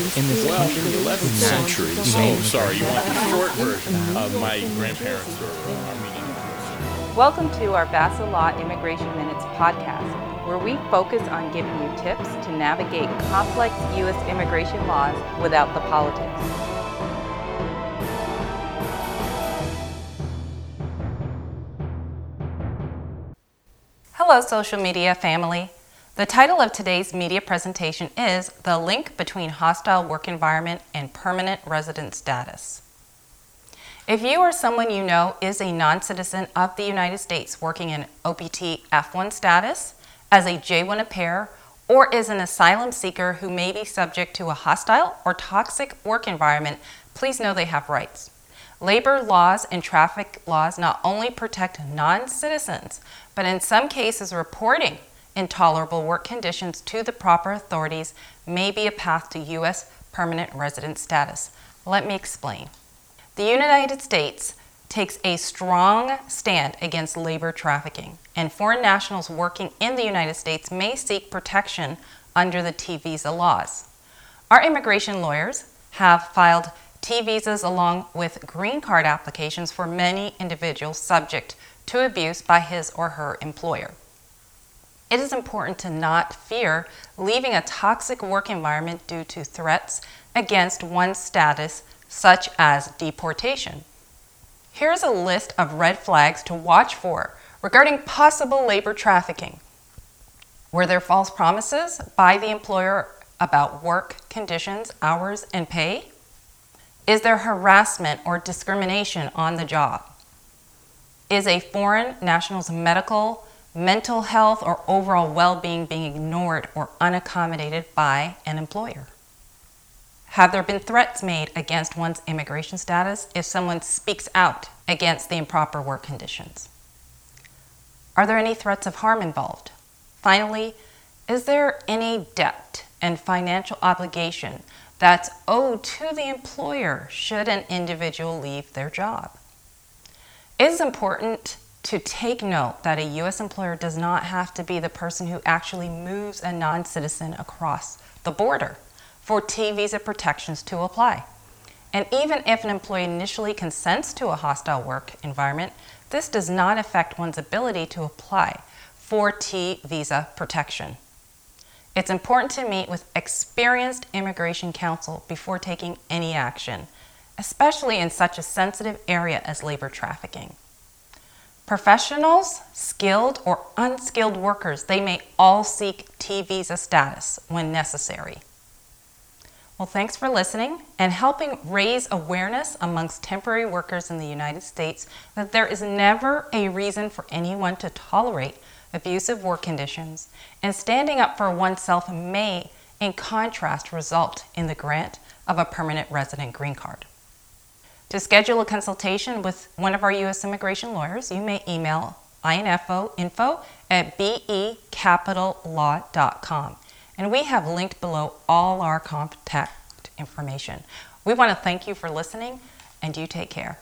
in this Well, country the 11th century. So oh, sorry, you want the short version of my grandparents were Armenian. Uh, Welcome to our Vassal Law Immigration Minutes podcast, where we focus on giving you tips to navigate complex U.S. immigration laws without the politics. Hello, social media family. The title of today's media presentation is The Link Between Hostile Work Environment and Permanent Resident Status. If you or someone you know is a non citizen of the United States working in OPT F1 status, as a J1 au pair, or is an asylum seeker who may be subject to a hostile or toxic work environment, please know they have rights. Labor laws and traffic laws not only protect non citizens, but in some cases, reporting intolerable work conditions to the proper authorities may be a path to U.S. permanent resident status. Let me explain. The United States takes a strong stand against labor trafficking, and foreign nationals working in the United States may seek protection under the T visa laws. Our immigration lawyers have filed T visas along with green card applications for many individuals subject to abuse by his or her employer. It is important to not fear leaving a toxic work environment due to threats against one's status, such as deportation. Here's a list of red flags to watch for regarding possible labor trafficking. Were there false promises by the employer about work conditions, hours, and pay? Is there harassment or discrimination on the job? Is a foreign national's medical, mental health, or overall well being being ignored or unaccommodated by an employer? Have there been threats made against one's immigration status if someone speaks out against the improper work conditions? Are there any threats of harm involved? Finally, is there any debt and financial obligation that's owed to the employer should an individual leave their job? It is important to take note that a U.S. employer does not have to be the person who actually moves a non citizen across the border for T visa protections to apply. And even if an employee initially consents to a hostile work environment, this does not affect one's ability to apply for T visa protection. It's important to meet with experienced immigration counsel before taking any action, especially in such a sensitive area as labor trafficking. Professionals, skilled or unskilled workers, they may all seek T visa status when necessary. Well, thanks for listening and helping raise awareness amongst temporary workers in the United States that there is never a reason for anyone to tolerate abusive work conditions, and standing up for oneself may, in contrast, result in the grant of a permanent resident green card. To schedule a consultation with one of our U.S. immigration lawyers, you may email info at becapital.law.com and we have linked below all our contact information. We want to thank you for listening, and you take care.